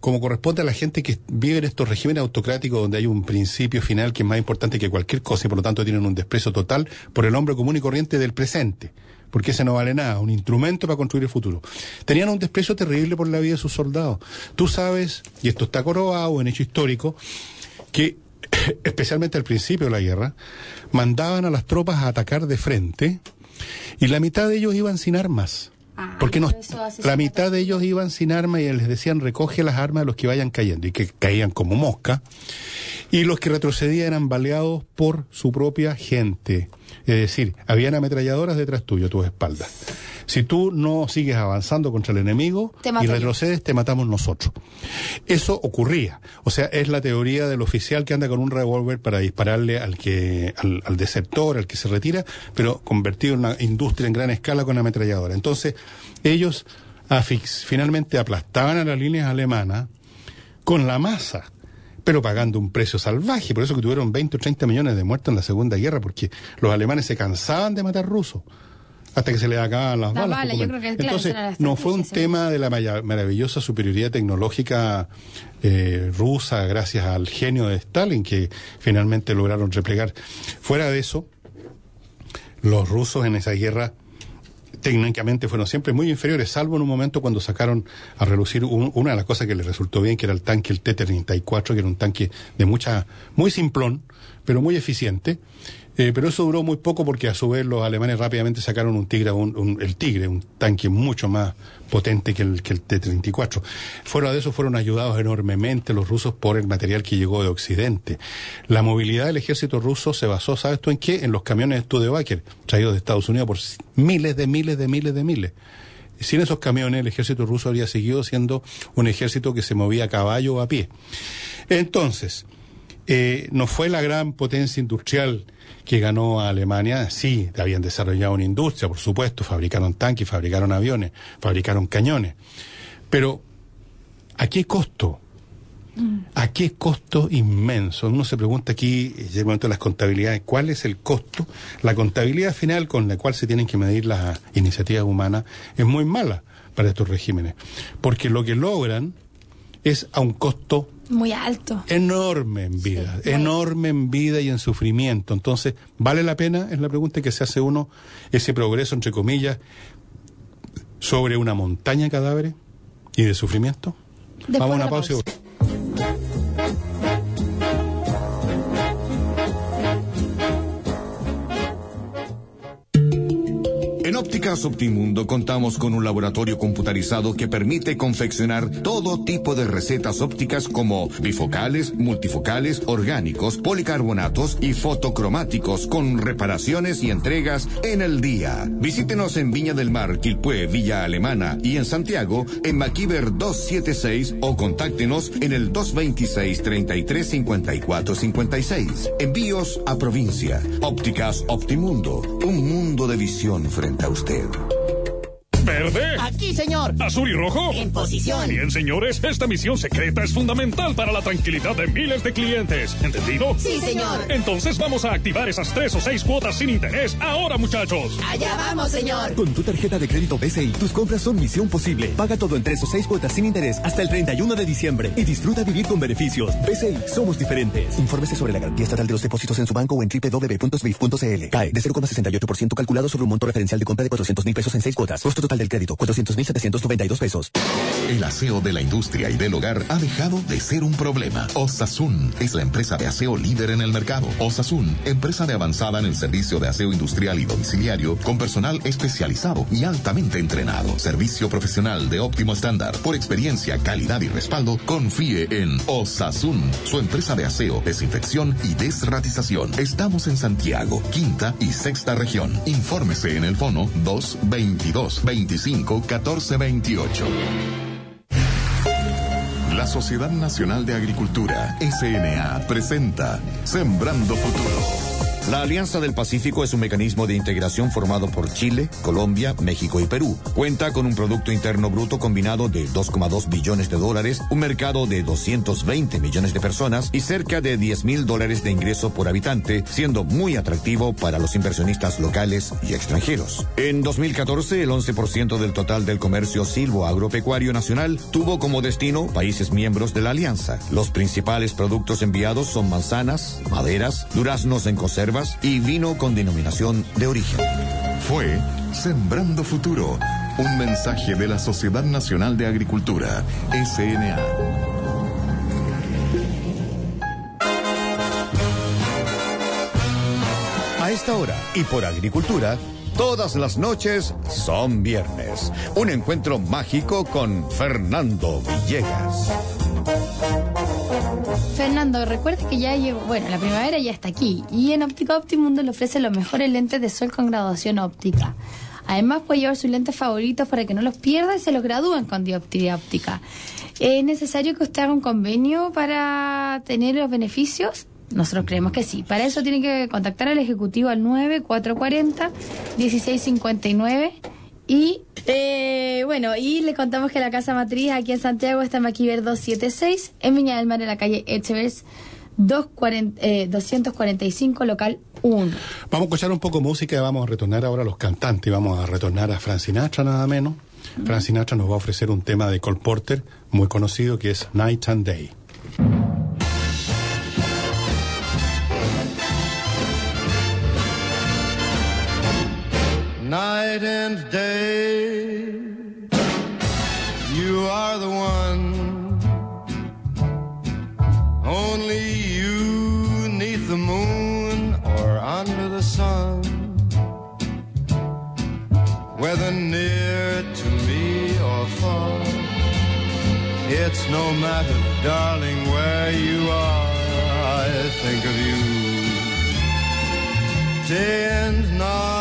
como corresponde a la gente que vive en estos regímenes autocráticos donde hay un principio final que es más importante que cualquier cosa y por lo tanto tienen un desprecio total por el hombre común y corriente del presente, porque ese no vale nada, un instrumento para construir el futuro. Tenían un desprecio terrible por la vida de sus soldados. Tú sabes, y esto está corrobado en hecho histórico, que especialmente al principio de la guerra, mandaban a las tropas a atacar de frente y la mitad de ellos iban sin armas. Ah, Porque no, la mitad de ellos iban sin armas y les decían recoge las armas de los que vayan cayendo y que caían como mosca. Y los que retrocedían eran baleados por su propia gente. Es decir, habían ametralladoras detrás tuyo, a tus espaldas. Si tú no sigues avanzando contra el enemigo y yo. retrocedes, te matamos nosotros. Eso ocurría. O sea, es la teoría del oficial que anda con un revólver para dispararle al que, al, al desertor, al que se retira, pero convertido en una industria en gran escala con ametralladora. Entonces, ellos afix- finalmente aplastaban a las líneas alemanas con la masa, pero pagando un precio salvaje. Por eso que tuvieron 20 o 30 millones de muertos en la Segunda Guerra, porque los alemanes se cansaban de matar rusos. Hasta que se les acababan las Las balas. balas, poco yo menos. creo que, claro, Entonces, no fue un tema de la maravillosa superioridad tecnológica eh, rusa gracias al genio de Stalin que finalmente lograron replegar. Fuera de eso, los rusos en esa guerra técnicamente fueron siempre muy inferiores, salvo en un momento cuando sacaron a relucir un- una de las cosas que les resultó bien, que era el tanque, el T-34, que era un tanque de mucha, muy simplón, pero muy eficiente. Eh, pero eso duró muy poco porque a su vez los alemanes rápidamente sacaron un tigre, un- un- el tigre, un tanque mucho más potente que el, que el T-34. Fuera de eso fueron ayudados enormemente los rusos por el material que llegó de Occidente. La movilidad del ejército ruso se basó, ¿sabes tú en qué? En los camiones Studebaker, traídos de Estados Unidos por miles de miles de miles de miles. Sin esos camiones, el ejército ruso habría seguido siendo un ejército que se movía a caballo o a pie. Entonces, eh, no fue la gran potencia industrial que ganó a Alemania, sí, habían desarrollado una industria, por supuesto, fabricaron tanques, fabricaron aviones, fabricaron cañones, pero ¿a qué costo? ¿A qué costo inmenso? Uno se pregunta aquí, llega el momento de las contabilidades, ¿cuál es el costo? La contabilidad final con la cual se tienen que medir las iniciativas humanas es muy mala para estos regímenes, porque lo que logran es a un costo Muy alto. enorme en vida, Sí. enorme en vida y en sufrimiento. Entonces, ¿vale la pena? Es la pregunta que se hace uno, ese progreso, entre comillas, sobre una montaña de cadáveres y de sufrimiento. Después Vamos a una pausa. y pausa. Ópticas Optimundo contamos con un laboratorio computarizado que permite confeccionar todo tipo de recetas ópticas como bifocales, multifocales, orgánicos, policarbonatos y fotocromáticos con reparaciones y entregas en el día. Visítenos en Viña del Mar, Quilpué, Villa Alemana y en Santiago en Maquiver 276 o contáctenos en el 226 33 54 56. Envíos a provincia. Ópticas Optimundo. Un mundo de visión frente a usted. usted. ¿Verde? Aquí, señor. ¿Azul y rojo? En posición. Bien, señores, esta misión secreta es fundamental para la tranquilidad de miles de clientes. ¿Entendido? Sí, señor. Entonces vamos a activar esas tres o seis cuotas sin interés ahora, muchachos. Allá vamos, señor. Con tu tarjeta de crédito BCI, tus compras son misión posible. Paga todo en tres o seis cuotas sin interés hasta el 31 de diciembre y disfruta vivir con beneficios. BCI, somos diferentes. Infórmese sobre la garantía estatal de los depósitos en su banco o en www.swift.cl. CAE de 0,68% calculado sobre un monto referencial de compra de 400 mil pesos en seis cuotas. Costo total del crédito, 400.792 pesos. El aseo de la industria y del hogar ha dejado de ser un problema. Osasun es la empresa de aseo líder en el mercado. Osasun, empresa de avanzada en el servicio de aseo industrial y domiciliario con personal especializado y altamente entrenado. Servicio profesional de óptimo estándar. Por experiencia, calidad y respaldo, confíe en Osasun, su empresa de aseo, desinfección y desratización. Estamos en Santiago, quinta y sexta región. Infórmese en el fono 222 25 14 28. La Sociedad Nacional de Agricultura, SNA, presenta Sembrando Futuro. La Alianza del Pacífico es un mecanismo de integración formado por Chile, Colombia, México y Perú. Cuenta con un Producto Interno Bruto combinado de 2,2 billones de dólares, un mercado de 220 millones de personas y cerca de 10 mil dólares de ingreso por habitante, siendo muy atractivo para los inversionistas locales y extranjeros. En 2014, el 11% del total del comercio silvo agropecuario nacional tuvo como destino países miembros de la Alianza. Los principales productos enviados son manzanas, maderas, duraznos en conserva, y vino con denominación de origen. Fue Sembrando Futuro, un mensaje de la Sociedad Nacional de Agricultura, SNA. A esta hora y por agricultura, todas las noches son viernes. Un encuentro mágico con Fernando Villegas. Fernando, recuerda que ya llegó, bueno, la primavera ya está aquí y en Óptica Optimundo le ofrece los mejores lentes de sol con graduación óptica. Además puede llevar sus lentes favoritos para que no los pierda y se los gradúen con dioptría óptica. ¿Es necesario que usted haga un convenio para tener los beneficios? Nosotros creemos que sí. Para eso tiene que contactar al ejecutivo al 9440-1659 y eh, bueno, y le contamos que la casa matriz aquí en Santiago está en Maquiver 276, en Viña del Mar, en la calle Echevers 240, eh, 245, local 1. Vamos a escuchar un poco de música y vamos a retornar ahora a los cantantes. Vamos a retornar a Frank Sinatra nada menos. Sinatra nos va a ofrecer un tema de Cole Porter muy conocido que es Night and Day. Night and day. You are the one, only you neath the moon or under the sun. Whether near to me or far, it's no matter, darling, where you are. I think of you day and night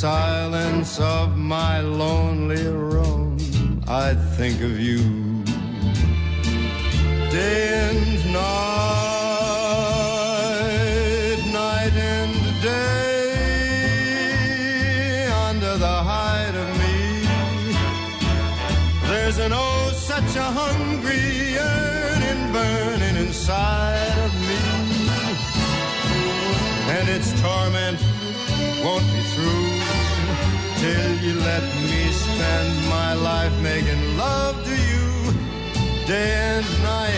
silence of my lonely room, I think of you let me spend my life making love to you. Day and night,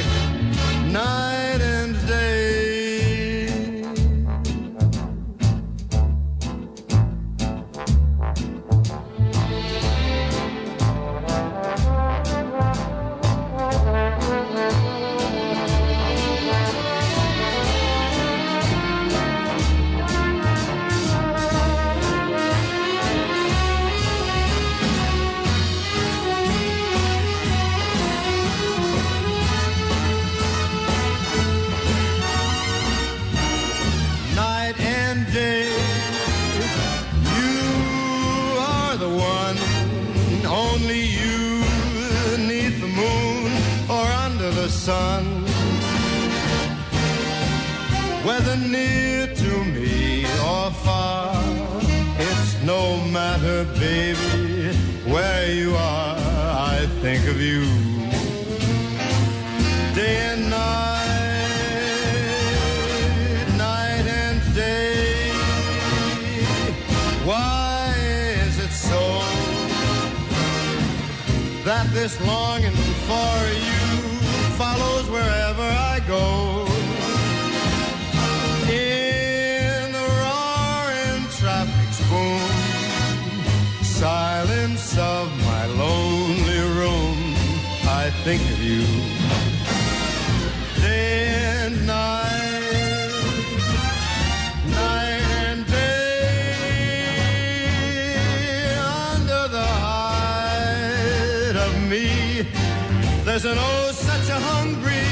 there's an oh such a hungry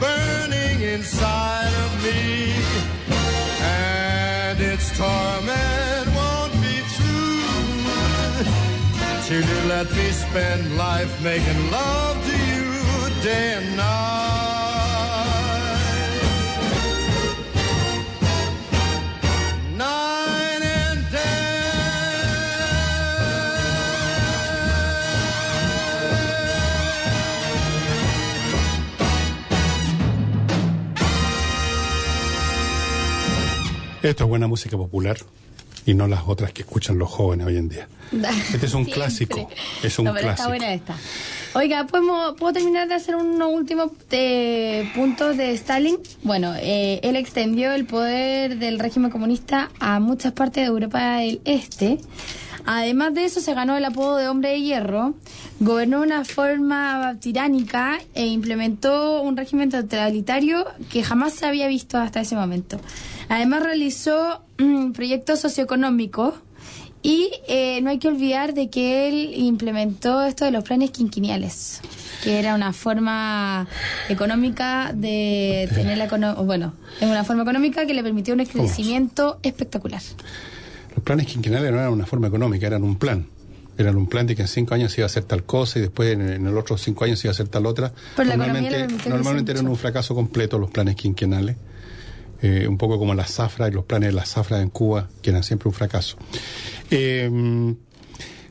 burning inside of me, and its torment won't be through till you let me spend life making love to you day and night. Esto es buena música popular y no las otras que escuchan los jóvenes hoy en día. Este es un Siempre. clásico. Es un No, pero clásico. Está buena esta. Oiga, ¿podemos, ¿puedo terminar de hacer unos últimos puntos de Stalin? Bueno, eh, él extendió el poder del régimen comunista a muchas partes de Europa del Este. Además de eso, se ganó el apodo de hombre de hierro, gobernó de una forma tiránica e implementó un régimen totalitario que jamás se había visto hasta ese momento. Además, realizó mm, proyectos socioeconómicos y eh, no hay que olvidar de que él implementó esto de los planes quinquenales, que era una forma económica de tener la bueno, es una forma económica que le permitió un crecimiento espectacular. Los planes quinquenales no eran una forma económica, eran un plan. Eran un plan de que en cinco años se iba a hacer tal cosa y después en, en los otros cinco años se iba a hacer tal otra. Pero normalmente normalmente eran un fracaso completo los planes quinquenales. Eh, un poco como la zafra y los planes de la zafra en Cuba, que eran siempre un fracaso. Eh,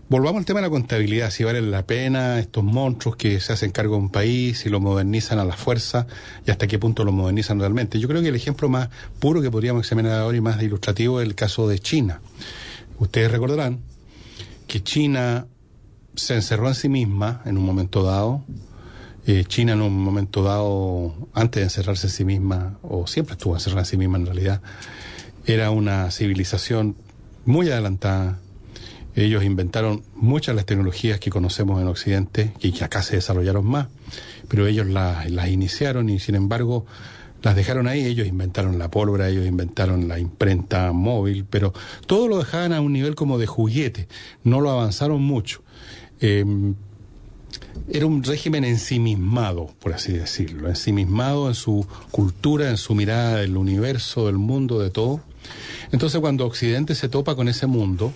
volvamos al tema de la contabilidad, si vale la pena estos monstruos que se hacen cargo de un país, si lo modernizan a la fuerza y hasta qué punto lo modernizan realmente. Yo creo que el ejemplo más puro que podríamos examinar ahora y más ilustrativo es el caso de China. Ustedes recordarán que China se encerró en sí misma en un momento dado. Eh, China en un momento dado, antes de encerrarse en sí misma, o siempre estuvo encerrada en sí misma en realidad, era una civilización muy adelantada. Ellos inventaron muchas de las tecnologías que conocemos en Occidente y que acá se desarrollaron más, pero ellos las, iniciaron y sin embargo las dejaron ahí. Ellos inventaron la pólvora, ellos inventaron la imprenta móvil, pero todo lo dejaban a un nivel como de juguete, no lo avanzaron mucho. Eh, era un régimen ensimismado, por así decirlo, ensimismado en su cultura, en su mirada del universo, del mundo, de todo. Entonces cuando Occidente se topa con ese mundo,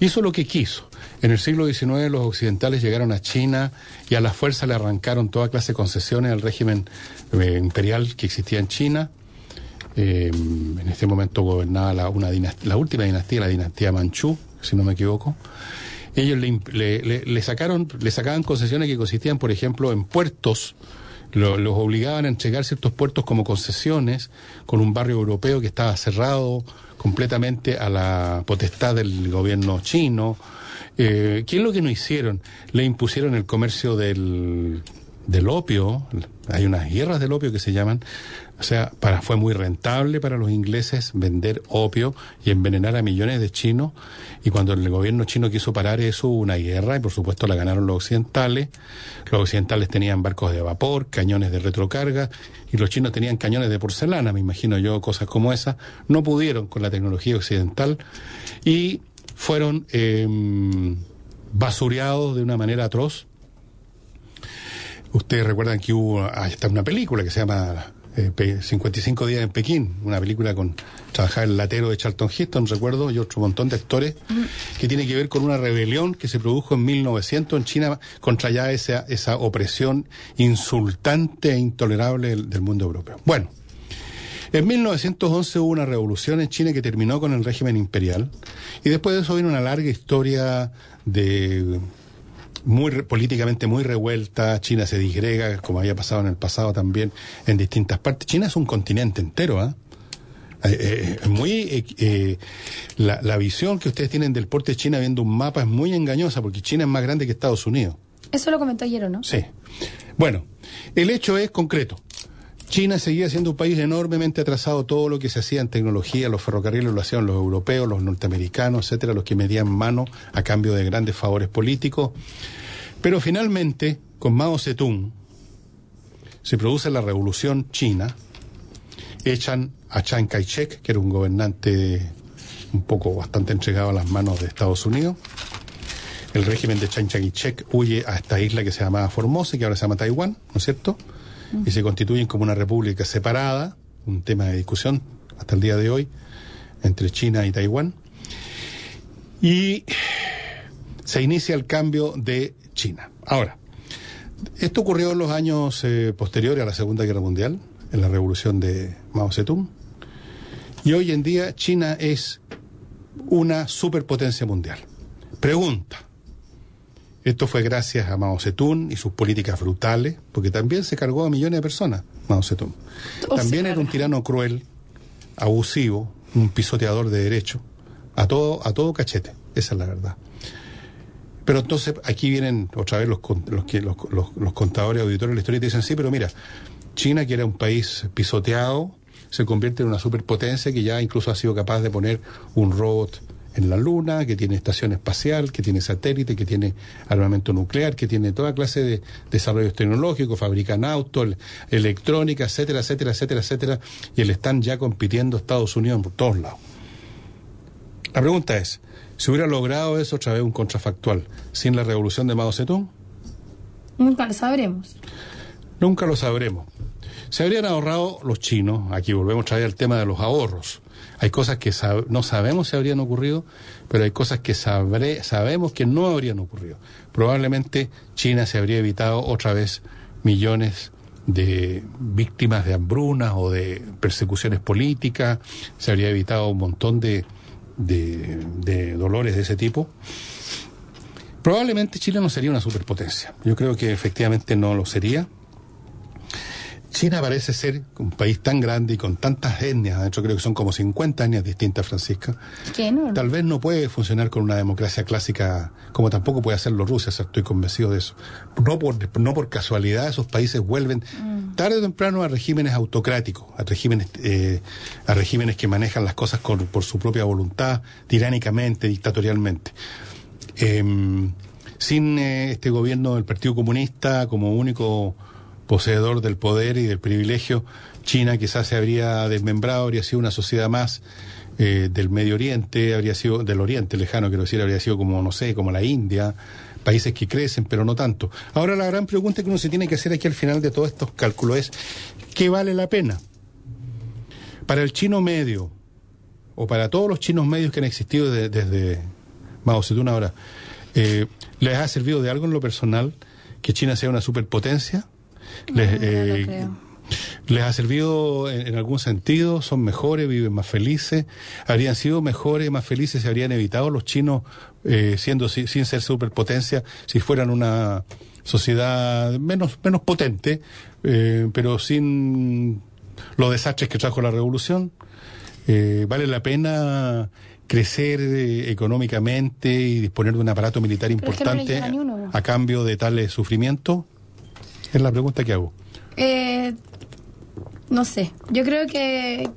hizo lo que quiso. En el siglo XIX los occidentales llegaron a China y a la fuerza le arrancaron toda clase de concesiones al régimen eh, imperial que existía en China. Eh, en este momento gobernaba la, una dinastía, la última dinastía, la dinastía Manchú, si no me equivoco. Ellos le, le- le- le sacaron, le sacaban concesiones que consistían, por ejemplo, en puertos. Lo- los obligaban a entregar ciertos puertos como concesiones con un barrio europeo que estaba cerrado completamente a la potestad del gobierno chino. Eh, ¿Qué es lo que no hicieron? Le impusieron el comercio del, del opio. Hay unas guerras del opio que se llaman. O sea, para, fue muy rentable para los ingleses vender opio y envenenar a millones de chinos. Y cuando el gobierno chino quiso parar eso, hubo una guerra y por supuesto la ganaron los occidentales. Los occidentales tenían barcos de vapor, cañones de retrocarga y los chinos tenían cañones de porcelana, me imagino yo, cosas como esas. No pudieron con la tecnología occidental y fueron eh, basureados de una manera atroz. Ustedes recuerdan que hubo hasta una película que se llama eh, Pe- 55 días en Pekín, una película con trabajaba el latero de Charlton Heston, recuerdo, y otro montón de actores, que tiene que ver con una rebelión que se produjo en 1900 en China contra ya esa, esa opresión insultante e intolerable del, del mundo europeo. Bueno, En 1911 hubo una revolución en China que terminó con el régimen imperial y después de eso vino una larga historia de muy políticamente muy revuelta, China se disgrega, como había pasado en el pasado también en distintas partes. China es un continente entero, ¿ah? Eh, eh, muy eh, eh, la, la visión que ustedes tienen del porte de China viendo un mapa es muy engañosa porque China es más grande que Estados Unidos. Eso lo comentó ayer, ¿o no? Sí. Bueno, el hecho es concreto. China seguía siendo un país enormemente atrasado. Todo lo que se hacía en tecnología, los ferrocarriles lo hacían los europeos, los norteamericanos, etcétera, los que medían mano a cambio de grandes favores políticos. Pero finalmente, con Mao Zedong, se produce la revolución china. Echan a Chiang Kai-shek, que era un gobernante un poco bastante entregado a las manos de Estados Unidos. El régimen de Chiang Kai-shek huye a esta isla que se llamaba Formosa, que ahora se llama Taiwán, ¿no es cierto? Y se constituyen como una república separada, un tema de discusión hasta el día de hoy, entre China y Taiwán. Y se inicia el cambio de China. Ahora, esto ocurrió en los años eh, posteriores a la Segunda Guerra Mundial, en la revolución de Mao Zedong. Y hoy en día China es una superpotencia mundial. Pregunta. Esto fue gracias a Mao Zedong y sus políticas brutales, porque también se cargó a millones de personas, Mao Zedong. También era un tirano cruel, abusivo, un pisoteador de derecho, a todo, a todo cachete, esa es la verdad. Pero entonces aquí vienen otra vez los, los, los, los- los contadores auditores de la historia y te dicen, sí, pero mira, China, que era un país pisoteado, se convierte en una superpotencia que ya incluso ha sido capaz de poner un robot en la Luna, que tiene estación espacial, que tiene satélite, que tiene armamento nuclear, que tiene toda clase de desarrollos tecnológicos, fabrican autos, el- electrónica, etcétera, etcétera, etcétera, etcétera, y le están ya compitiendo Estados Unidos por todos lados. La pregunta es, ¿se hubiera logrado eso otra vez un contrafactual sin la revolución de Mao Zedong? Nunca lo sabremos. Nunca lo sabremos. Se habrían ahorrado los chinos, aquí volvemos a traer el tema de los ahorros. Hay cosas que sab- no sabemos si habrían ocurrido, pero hay cosas que sabemos que no habrían ocurrido. Probablemente China se habría evitado otra vez millones de víctimas de hambrunas o de persecuciones políticas, se habría evitado un montón de, de- de dolores de ese tipo. Probablemente Chile no sería una superpotencia. Yo creo que efectivamente no lo sería. China parece ser un país tan grande y con tantas etnias, de hecho creo que son como 50 etnias distintas, Francisca. ¿Qué? Tal vez no puede funcionar con una democracia clásica como tampoco puede hacerlo Rusia, o sea, estoy convencido de eso. No por, no por casualidad esos países vuelven tarde o temprano a regímenes autocráticos, a regímenes, eh, a regímenes que manejan las cosas con- por su propia voluntad, tiránicamente, dictatorialmente. Em, sin eh, este gobierno del Partido Comunista como único poseedor del poder y del privilegio, China quizás se habría desmembrado, habría sido una sociedad más eh, del Medio Oriente, habría sido del Oriente lejano, quiero decir, habría sido como, no sé, como la India, países que crecen, pero no tanto. Ahora la gran pregunta que uno se tiene que hacer aquí al final de todos estos cálculos es, ¿qué vale la pena? Para el chino medio, o para todos los chinos medios que han existido de- desde Mao Zedong ahora, eh, ¿les ha servido de algo en lo personal que China sea una superpotencia? ¿Les, eh. ¿Les ha servido en, en algún sentido? ¿Son mejores? ¿Viven más felices? ¿Habrían sido mejores, más felices? ¿Se habrían evitado los chinos eh, siendo si- sin ser superpotencia si fueran una sociedad menos, menos potente, eh, pero sin los desastres que trajo la revolución? Eh, ¿Vale la pena crecer eh, económicamente y disponer de un aparato militar no importante a cambio de tales sufrimientos? Es la pregunta que hago. Eh, no sé. Yo creo que.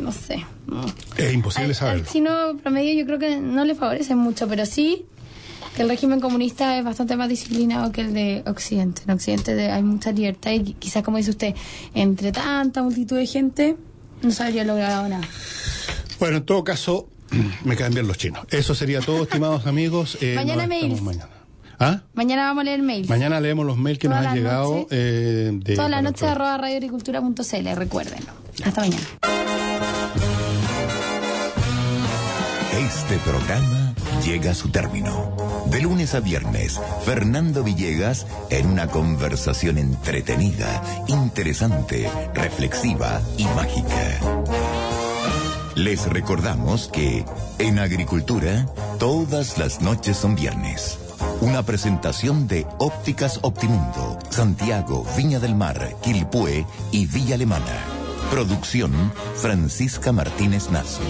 No sé. no. Es imposible Al, saberlo. al chino promedio yo creo que no le favorece mucho, pero sí que el régimen comunista es bastante más disciplinado que el de Occidente. En Occidente de- hay mucha libertad y quizás, como dice usted, entre tanta multitud de gente no se habría logrado nada. Bueno, en todo caso, me caen bien los chinos. Eso sería todo, estimados amigos. Eh, Mañana estamos mails. Mañana. ¿Ah? Mañana vamos a leer mails. Mañana leemos los mails que Toda nos han llegado. eh, de, Toda la para noche el arroba radioagricultura.cl, recuérdenlo. Hasta mañana. Este programa llega a su término. De lunes a viernes, Fernando Villegas en una conversación entretenida, interesante, reflexiva y mágica. Les recordamos que en agricultura todas las noches son viernes. Una presentación de Ópticas Optimundo, Santiago, Viña del Mar, Quilpué y Villa Alemana. Producción Francisca Martínez Nazi.